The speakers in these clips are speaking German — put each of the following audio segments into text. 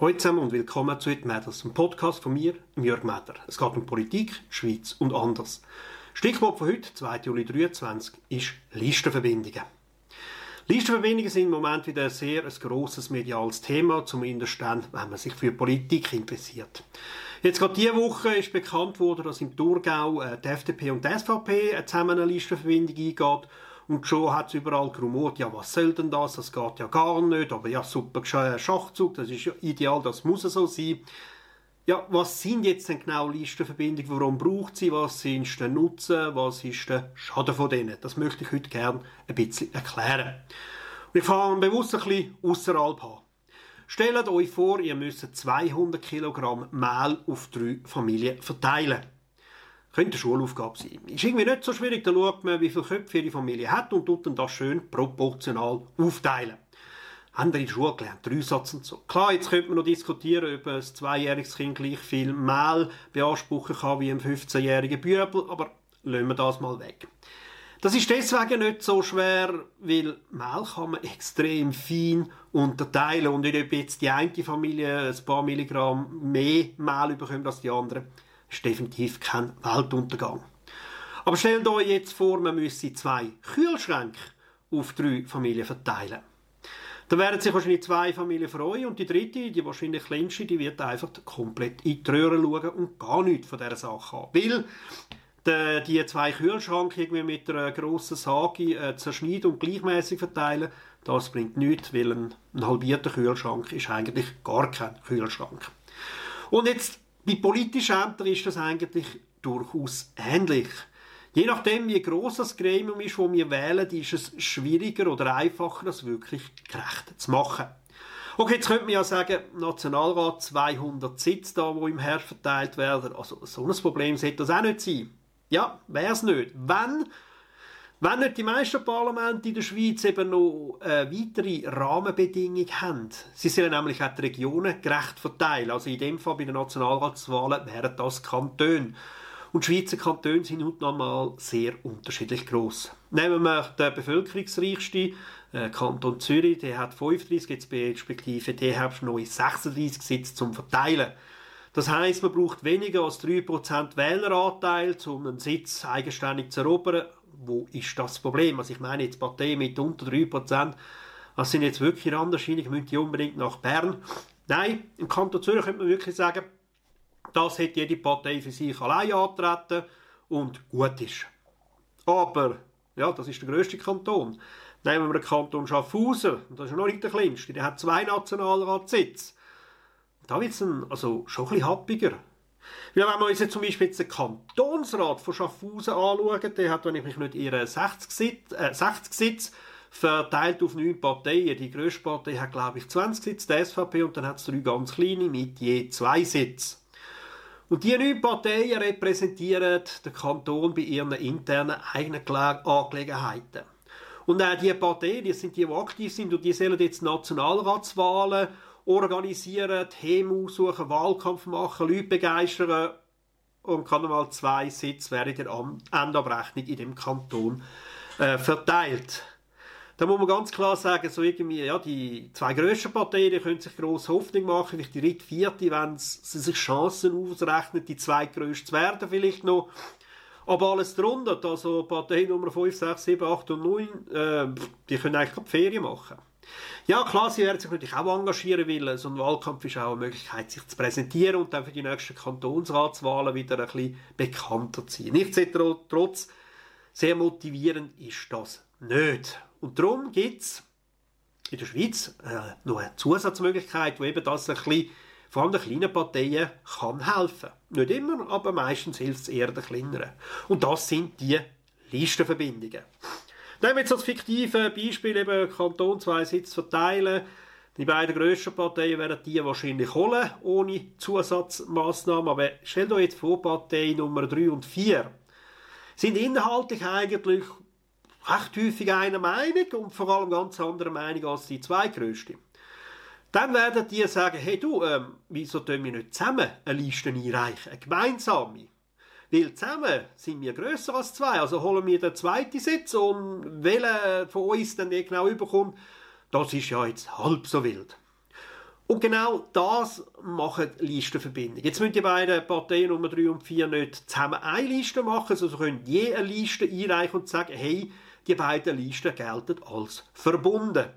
Hallo zusammen und willkommen zu «It Matters», einem Podcast von mir, Jörg Meder. Es geht um Politik, Schweiz und anders. Stichwort von heute, 2. Juli 2023, ist Listenverbindungen. Listenverbindungen sind im Moment wieder ein sehr ein grosses mediales Thema, zumindest dann, wenn man sich für Politik interessiert. Jetzt gerade diese Woche ist bekannt worden, dass im Thurgau äh, die FDP und die SVP zusammen eine Listenverbindung eingeht und schon hat es überall gerumort, ja, was soll denn das? Das geht ja gar nicht. Aber ja, super Schachzug, das ist ja ideal, das muss so sein. Ja, was sind jetzt denn genau Listenverbindungen? Warum braucht sie? Was ist der Nutzen? Was ist der Schaden von denen? Das möchte ich heute gerne ein bisschen erklären. Und ich fange bewusst ein bisschen außerhalb an. Stellt euch vor, ihr müsst 200 Kilogramm Mehl auf drei Familien verteilen. Könnte eine Schulaufgabe sein. Ist irgendwie nicht so schwierig, da schaut man, wie viele Köpfe ihre Familie hat und tut dann das schön proportional aufteilen. Haben wir in der Schule gelernt, Dreisatz und so. Klar, jetzt könnte man noch diskutieren, ob ein zweijähriges Kind gleich viel Mehl beanspruchen kann wie ein 15-jähriger Bübel, aber lassen wir das mal weg. Das ist deswegen nicht so schwer, weil Mehl kann man extrem fein unterteilen und nicht, ob jetzt die eine Familie ein paar Milligramm mehr Mehl bekommt als die andere ist definitiv kein Weltuntergang. Aber stellt euch jetzt vor, man müsse zwei Kühlschränke auf drei Familien verteilen. Dann wären sich wahrscheinlich zwei Familien freuen und die dritte, die wahrscheinlich kleinste, die wird einfach komplett in die Röhre schauen und gar nichts von dieser Sache haben. Weil die, die zwei Kühlschränke irgendwie mit einer grossen Sage äh, zerschneiden und gleichmäßig verteilen, das bringt nichts, weil ein, ein halbierter Kühlschrank ist eigentlich gar kein Kühlschrank. Und jetzt bei politischen Ämtern ist das eigentlich durchaus ähnlich. Je nachdem, wie groß das Gremium ist, wo wir wählen, ist es schwieriger oder einfacher, das wirklich gerecht zu machen. Okay, jetzt könnte man ja sagen, Nationalrat 200 Sitze da, wo im Herbst verteilt werden. Also so ein Problem sollte das auch nicht sein. Ja, wäre es nicht. Wenn wenn nicht die meisten Parlamente in der Schweiz eben noch äh, weitere Rahmenbedingungen haben, sie sollen nämlich auch die Regionen gerecht verteilen. Also in dem Fall bei den Nationalratswahlen wären das Kantone. Und die Schweizer Kantone sind heute nochmal sehr unterschiedlich groß. Nehmen wir den bevölkerungsreichsten äh, Kanton Zürich, der hat 35, jetzt respektive der hat neue 36 Sitze zum Verteilen. Das heißt, man braucht weniger als 3% Wähleranteil, um einen Sitz eigenständig zu erobern wo ist das Problem? Also ich meine jetzt Parteien mit unter 3%, das sind jetzt wirklich Randerscheinungen, müssen die unbedingt nach Bern. Nein, im Kanton Zürich könnte man wirklich sagen, das hätte jede Partei für sich allein antreten und gut ist. Aber, ja, das ist der grösste Kanton. Nehmen wir den Kanton Schaffhausen, das ist noch nicht der kleinste, der hat zwei Nationalratssitze. Da wird es also schon ein bisschen happiger. Wenn wir uns jetzt zum Beispiel jetzt den Kantonsrat von Schaffhausen anschauen, der hat, wenn ich mich nicht irre, 60 Sitz, äh, 60 Sitz verteilt auf neun Parteien. Die grösste Partei hat, glaube ich, 20 Sitze, die SVP, und dann hat es drei ganz kleine mit je zwei Sitzen. Und diese neun Parteien repräsentieren den Kanton bei ihren internen eigenen Angelegenheiten. Und auch diese Parteien, die sind die, die aktiv sind, und die sollen jetzt Nationalratswahlen organisieren, Themen aussuchen, Wahlkampf machen, Leute begeistern und kann mal zwei Sitze während der Endabrechnung in dem Kanton äh, verteilt. Da muss man ganz klar sagen, so irgendwie, ja, die zwei grössten Parteien, die können sich grosse Hoffnung machen, vielleicht die dritte, vierte, wenn sie sich Chancen ausrechnen, die zweitgrößte zu werden vielleicht noch. Aber alles drunter, also Partei Nummer 5, 6, 7, 8 und 9, äh, die können eigentlich keine Ferien machen. Ja, klar, sie werden sich natürlich auch engagieren, weil so ein Wahlkampf ist auch eine Möglichkeit, sich zu präsentieren und dann für die nächsten Kantonsratswahlen wieder ein bisschen bekannter zu sein. Nichtsdestotrotz, sehr motivierend ist das nicht. Und darum gibt es in der Schweiz äh, noch eine Zusatzmöglichkeit, wo eben das ein bisschen, vor allem den kleinen Parteien kann helfen. Nicht immer, aber meistens hilft es eher den kleineren. Und das sind die Listenverbindungen. Nehmen wir jetzt als fiktive Beispiel eben Kanton zwei Sitze verteilen. Die beiden grössten Parteien werden die wahrscheinlich holen, ohne Zusatzmaßnahmen. Aber stellt euch jetzt vor, Partei Nummer 3 und 4 sind inhaltlich eigentlich recht häufig einer Meinung und vor allem ganz andere Meinung als die zwei grössten. Dann werden die sagen, hey du, ähm, wieso tun wir nicht zusammen eine Liste einreichen, eine gemeinsame? Weil zusammen sind wir grösser als zwei. Also holen wir den zweiten Sitz und welcher von uns dann genau überkommt, das ist ja jetzt halb so wild. Und genau das machen Listenverbindungen. Jetzt müssen die beiden Parteien Nummer 3 und 4 nicht zusammen eine Liste machen, sondern sie können je eine Liste einreichen und sagen, hey, die beiden Listen gelten als verbunden.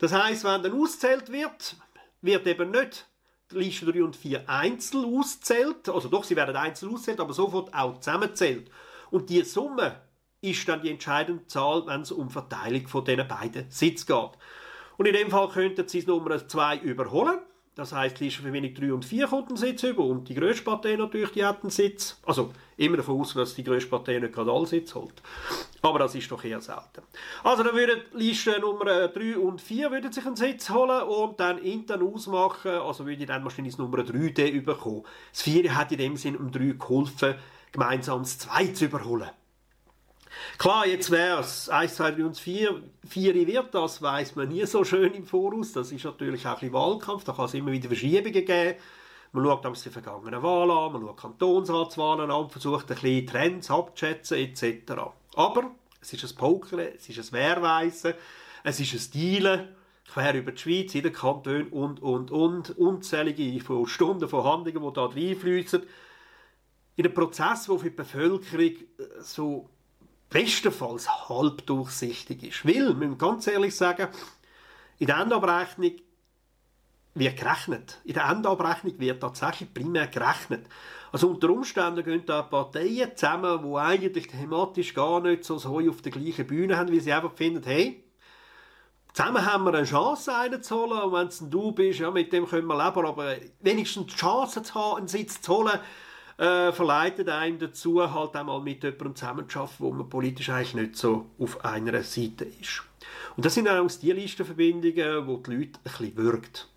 Das heißt, wenn dann auszählt wird, wird eben nicht Liste 3 und 4 einzeln auszählt, also doch, sie werden einzeln auszählt, aber sofort auch zusammenzählt. Und die Summe ist dann die entscheidende Zahl, wenn es um Verteilung von diesen beiden Sitzen geht. Und in dem Fall könnten sie Nummer 2 überholen. Das die Listenverbindung 3 und 4 kommt einen Sitz über und die grösste Partei natürlich, die hat einen Sitz. Also immer davon aus, dass die grösste Partei nicht gerade alle Sitz holt. Aber das ist doch eher selten. Also dann würden Listen Nummer 3 und 4 würden sich einen Sitz holen und dann intern ausmachen, also würde dann wahrscheinlich Nummer 3 den bekommen. Das 4 hat in dem Sinn um 3 geholfen, gemeinsam das 2 zu überholen. Klar, jetzt wäre es 1, 2, 3 und 4. 4 wird das, weiß man nie so schön im Voraus. Das ist natürlich auch ein bisschen Wahlkampf, da kann es immer wieder Verschiebungen geben. Man schaut die vergangenen Wahlen an, man schaut Kantonsratswahlen an, versucht ein bisschen Trends abzuschätzen etc. Aber es ist ein Pokern, es ist ein Wehrweisen, es ist ein Dealen quer über die Schweiz, in den Kantonen und, und, und, unzählige Stunden von Handlungen, die da reinfließen. In einem Prozess, der für die Bevölkerung äh, so bestenfalls halb durchsichtig ist. Weil, wir müssen ganz ehrlich sagen, in der Endabrechnung wird gerechnet. In der Endabrechnung wird tatsächlich primär gerechnet. Also unter Umständen gehen da Parteien zusammen, die eigentlich thematisch gar nicht so Heu auf der gleichen Bühne haben, wie sie einfach finden, hey, zusammen haben wir eine Chance, einen zu holen, und wenn es du bist, ja, mit dem können wir leben, aber wenigstens die Chance zu haben, einen Sitz zu holen, äh, verleitet einen dazu, halt einmal mit jemandem zusammenzuarbeiten, wo man politisch eigentlich nicht so auf einer Seite ist. Und das sind auch die Listenverbindungen, wo die Leute ein bisschen wirkt.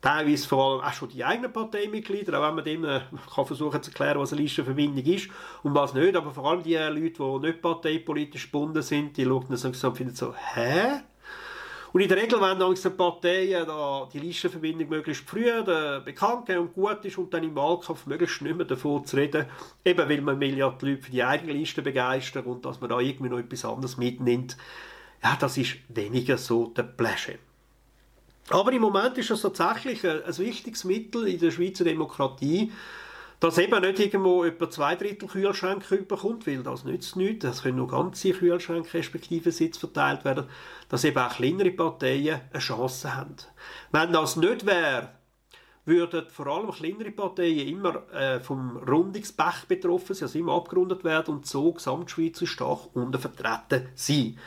Teilweise vor allem auch schon die eigenen Parteimitglieder, auch wenn man denen äh, kann versuchen zu erklären, was eine Listenverbindung ist und was nicht, aber vor allem die Leute, die nicht parteipolitisch gebunden sind, die schauen dann so und finden so, hä? Und in der Regel wenn dann die Parteien da die Listenverbindung möglichst früh äh, bekannt und gut ist und dann im Wahlkampf möglichst nicht mehr davon zu reden, eben weil man die Leute für die eigene Liste begeistern und dass man da irgendwie noch etwas anderes mitnimmt. Ja, das ist weniger so der Pläsche. Aber im Moment ist das tatsächlich ein, ein wichtiges Mittel in der Schweizer Demokratie, dass eben nicht irgendwo etwa zwei Drittel Kühlschränke bekommt, weil das nützt nichts, das können nur ganze Kühlschränke respektive Sitz verteilt werden, dass eben auch kleinere Parteien eine Chance haben. Wenn das nicht wäre, würden vor allem kleinere Parteien immer äh, vom Rundungspech betroffen sein, also immer abgerundet werden und so gesamtschweizerisch stark untervertreten sein.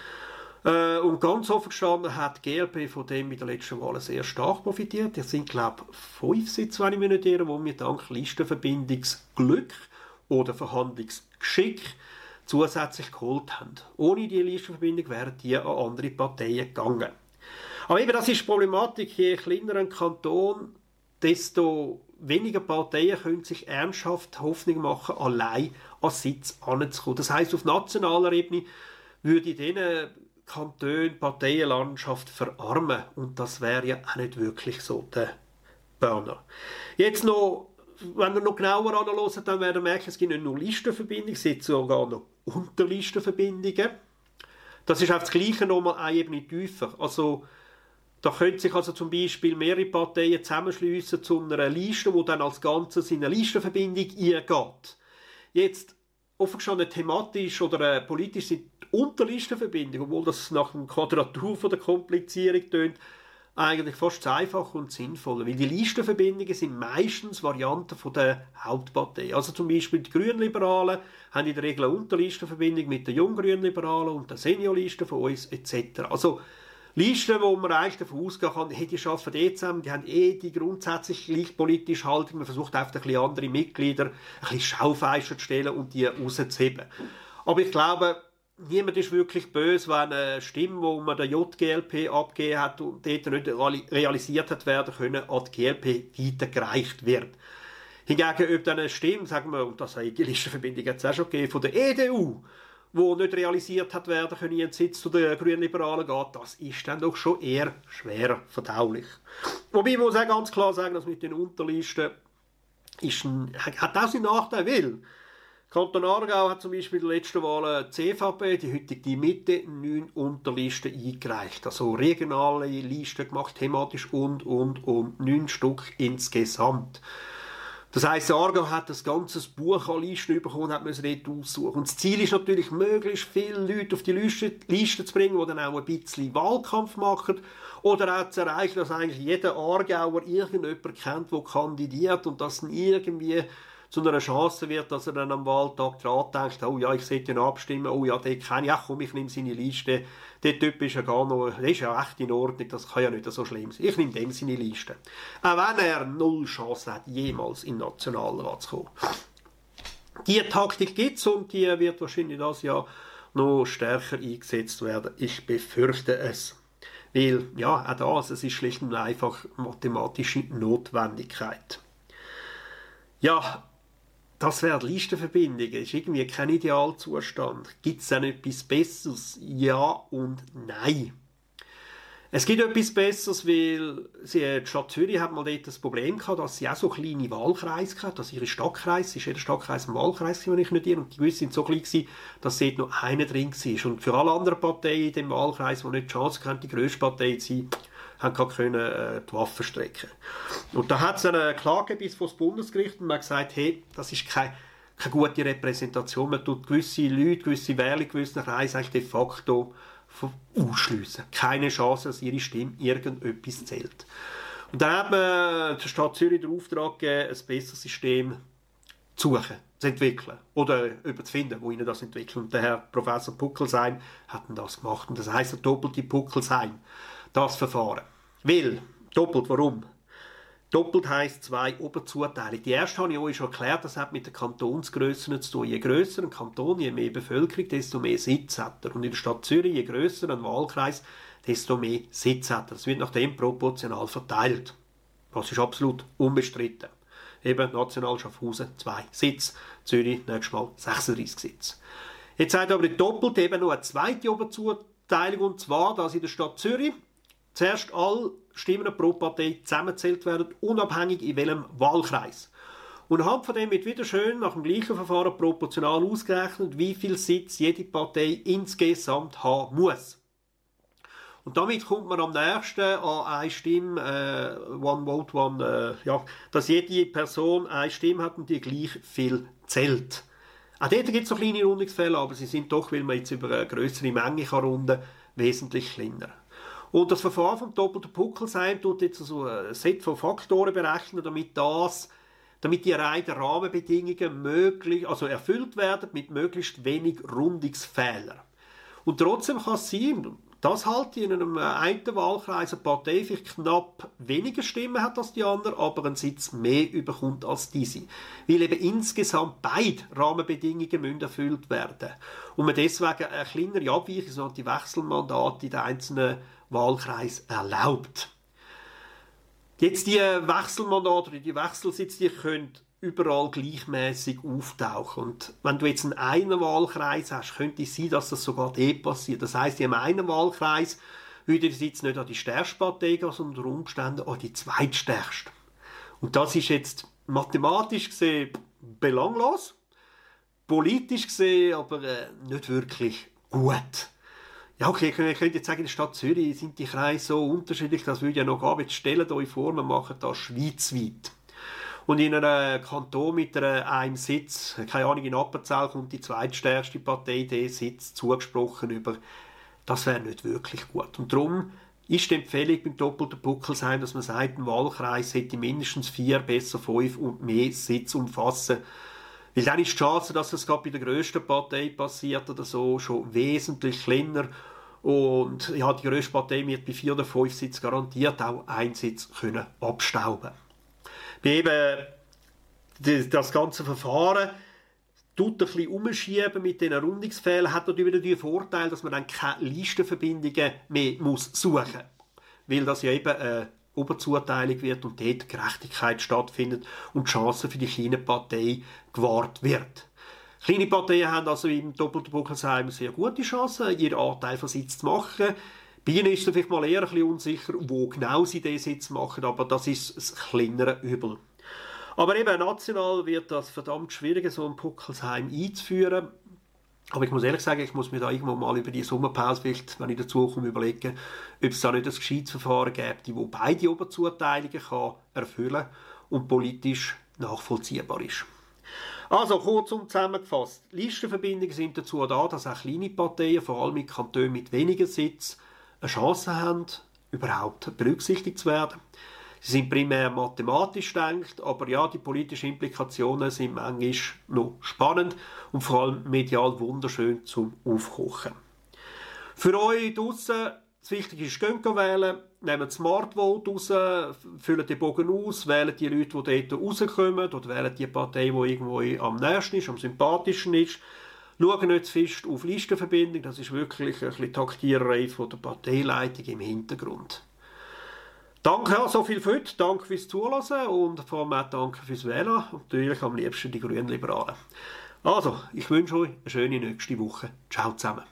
Äh, und ganz offen gestanden hat die GLP von dem in der letzten Wahl sehr stark profitiert. Es sind, glaube ich, fünf Sitze, wenn ich mich nicht irre, wo wir dank Listenverbindungsglück oder Verhandlungsgeschick zusätzlich geholt haben. Ohne diese Listenverbindung wären die an andere Parteien gegangen. Aber eben, das ist die Problematik. Je kleiner ein Kanton, desto weniger Parteien können sich ernsthaft Hoffnung machen, allein an Sitz anzukommen. Das heißt, auf nationaler Ebene würde denen Kantone, Parteienlandschaft verarmen. Und das wäre ja auch nicht wirklich so der Burner. Jetzt noch, wenn wir noch genauer anschauen, dann werden wir merken, es gibt nicht nur Listenverbindungen, es gibt sogar noch Unterlistenverbindungen. Das ist auch das Gleiche nochmal eine Ebene tiefer. Also, da können sich also zum Beispiel mehrere Parteien zusammenschließen zu einer Liste, wo dann als Ganzes in eine Listenverbindung eingeht. Jetzt, offen gestanden, thematisch oder äh, politisch sind Unterlistenverbindung, obwohl das nach einer Quadratur von der Komplizierung tönt, eigentlich fast einfach und sinnvoll, weil die Listenverbindungen sind meistens Varianten von der Hauptpartei. Also zum Beispiel die Grünliberalen haben in der Regel eine Unterlistenverbindung mit den Junggrünliberalen und der Seniorliste von uns etc. Also Listen, wo man eigentlich davon ausgehen kann, hey, die arbeiten eh zusammen, die haben eh die grundsätzlich gleich politische Haltung, man versucht einfach ein bisschen andere Mitglieder ein bisschen Schaufenster zu stellen und die rauszuheben. Aber ich glaube, niemand ist wirklich böse, wenn eine Stimme, die man der JGLP abgegeben hat und dort nicht realisiert hat werden können, an die GLP weitergereicht wird. Hingegen, ob dann eine Stimme, sagen wir, und das hat die Listenverbindung jetzt auch schon gegeben, von der EDU, wo nicht realisiert hat werden können, ihren Sitz zu den Grünliberalen geht, das ist dann doch schon eher schwer verdaulich. Wobei, ich muss auch ganz klar sagen, dass mit den Unterlisten ist ein, hat auch seinen Nachteil, weil Kanton Aargau hat zum Beispiel in der letzten Wahl die CVP, die heutige Mitte, neun Unterlisten eingereicht. Also regionale Listen gemacht, thematisch und, und, und. Neun Stück insgesamt. Das heisst, Aargau hat ein ganzes Buch an Listen bekommen und musste dort aussuchen. Und das Ziel ist natürlich, möglichst viele Leute auf die Liste, Liste zu bringen, die dann auch ein bisschen Wahlkampf machen. Oder auch zu erreichen, dass eigentlich jeder Aargauer irgendjemanden kennt, der kandidiert und das irgendwie zu einer Chance wird, dass er dann am Wahltag dran denkt, oh ja, ich sollte ihn abstimmen, oh ja, den kenne ich, komm, ich nehme seine Liste, der Typ ist ja gar noch, der ist ja echt in Ordnung, das kann ja nicht so schlimm sein. Ich nehme dem seine Liste. Auch wenn er null Chance hat, jemals in den Nationalrat zu kommen. Diese Taktik gibt es und die wird wahrscheinlich das Jahr noch stärker eingesetzt werden. Ich befürchte es. Weil, ja, auch das, es ist schlicht und einfach mathematische Notwendigkeit. Ja, das wäre die Listenverbindung. Das ist irgendwie kein Idealzustand. Gibt es denn etwas Besseres? Ja und nein. Es gibt etwas Besseres, weil sie, die Stadt Zürich hat mal dort das Problem gehabt, dass sie auch so kleine Wahlkreise hatte, dass ihre Stadtkreis, ist jeder Stadtkreis ein Wahlkreis, wenn ich nicht irre, und die gewisse sind so klein gewesen, dass dort noch einer drin war. Und für alle anderen Parteien in dem Wahlkreis, die nicht die Chance hatten, die grösste Partei zu sein, haben gar können, äh, die Waffen strecken. Und da hat es eine Klage bis vor das Bundesgericht und man hat gesagt, hey, das ist keine, keine gute Repräsentation. Man tut gewisse Leute, gewisse Wähler, gewisse Kreise de facto ausschliessen. Keine Chance, dass ihre Stimme irgendetwas zählt. Und dann hat man der Stadt Zürich den Auftrag gegeben, ein besseres System zu suchen, zu entwickeln oder zu finden, wo ihnen das entwickelt. Und der Herr Professor Puckelsheim hat das gemacht. Und das heisst der doppelte Puckelsheim, das Verfahren. Weil, doppelt, warum? Doppelt heisst zwei Oberzuteilungen. Die erste habe ich euch schon erklärt, das hat mit den Kantonsgrössen zu tun. Je grösser ein Kanton, je mehr Bevölkerung, desto mehr Sitz hat er. Und in der Stadt Zürich, je grösser ein Wahlkreis, desto mehr Sitz hat er. Das wird nach dem proportional verteilt. Das ist absolut unbestritten. Eben National Schaffhausen zwei Sitz, Zürich nächstes Mal 36 Sitz. Jetzt hat aber doppelt eben noch eine zweite Oberzuteilung, und zwar, dass in der Stadt Zürich zuerst alle Stimmen pro Partei zusammenzählt werden, unabhängig in welchem Wahlkreis. Und anhand von dem wird wieder schön nach dem gleichen Verfahren proportional ausgerechnet, wie viel Sitz jede Partei insgesamt haben muss. Und damit kommt man am nächsten an eine Stimme, äh, One Vote, One, äh, ja, dass jede Person eine Stimme hat und die gleich viel zählt. Auch dort gibt es noch kleine Rundungsfälle, aber sie sind doch, weil man jetzt über eine größere Menge kann runden, wesentlich kleiner. Und das Verfahren vom doppelten Puckelsein tut jetzt so ein Set von Faktoren berechnen, damit das damit die erreichten Rahmenbedingungen möglich, also erfüllt werden mit möglichst wenig Rundungsfehlern. Und trotzdem kann es sein, dass halt in einem einen Wahlkreis eine Partei vielleicht knapp weniger Stimmen hat als die andere, aber einen Sitz mehr überkommt als diese. Weil eben insgesamt beide Rahmenbedingungen müssen erfüllt werden. Und man deswegen eine kleinere Abweichung, so die Wechselmandate in den einzelnen Wahlkreis erlaubt. Jetzt die Wechselmandate oder die Wechselsitze, die können überall gleichmäßig auftauchen. Und wenn du jetzt einen einen Wahlkreis hast, könnte es sein, dass das sogar dort passiert. Das heißt, in einem Wahlkreis würde der Sitz nicht an die stärkste Partei gehen, sondern unter Umständen an die zweitstärkste. Und das ist jetzt mathematisch gesehen belanglos, politisch gesehen aber äh, nicht wirklich gut. Ja, okay, ich könnte jetzt sagen, in der Stadt Zürich sind die Kreise so unterschiedlich, das würde ja noch. Jetzt stellt euch vor, wir machen das schweizweit. Und in einem Kanton mit einem Sitz, keine Ahnung, in Appenzell kommt die zweitstärkste Partei den Sitz zugesprochen über. Das wäre nicht wirklich gut. Und darum ist die Empfehlung beim doppelten Puckelsheim, dass man sagt, ein Wahlkreis hätte mindestens vier, besser fünf und mehr Sitz umfassen. Weil dann ist die Chance, dass es gerade bei der grössten Partei passiert oder so, schon wesentlich kleiner. Und ja, die grösste Partei wird bei vier oder fünf Sitzen garantiert auch einen Sitz können abstauben. Eben das ganze Verfahren tut ein bisschen umschieben mit diesen Rundungsfehlern, hat natürlich den Vorteil, dass man dann keine Listenverbindungen mehr muss suchen muss. Weil das ja eben eine Oberzuteilung wird und dort Gerechtigkeit stattfindet und die Chance für die kleine Partei gewahrt wird. Kleine Parteien haben also im doppelten Buckelsheim sehr gute Chancen, ihren Anteil von Sitz zu machen. Bei ihnen ist es vielleicht mal eher ein bisschen unsicher, wo genau sie diesen Sitz machen, aber das ist das kleinere Übel. Aber eben national wird das verdammt schwierig, so ein Puckelsheim einzuführen. Aber ich muss ehrlich sagen, ich muss mir da irgendwann mal über die Sommerpause, vielleicht, wenn ich dazu komme, überlegen, ob es da nicht ein gescheites Verfahren gibt, wo beide Oberzuteilungen kann erfüllen und politisch nachvollziehbar ist. Also, kurzum zusammengefasst. Listenverbindungen sind dazu da, dass auch kleine Parteien, vor allem in Kantonen mit weniger Sitz, eine Chance haben, überhaupt berücksichtigt zu werden. Sie sind primär mathematisch denkt, aber ja, die politischen Implikationen sind manchmal noch spannend und vor allem medial wunderschön zum Aufkochen. Für euch draussen, das Wichtige ist, geht wählen, nehmt das Smartvote raus, füllt die Bogen aus, wählen die Leute, die dort rauskommen oder wählen die Partei, die irgendwo am nächsten ist, am sympathischen ist. Schauen nicht zu fest auf Listenverbindung, das ist wirklich ein bisschen Taktiererei von der Parteileitung im Hintergrund. Danke, so viel für heute. Danke fürs Zuhören und vor allem auch danke fürs Wählen. Natürlich am liebsten die Grünen Liberalen. Also, ich wünsche euch eine schöne nächste Woche. Ciao zusammen.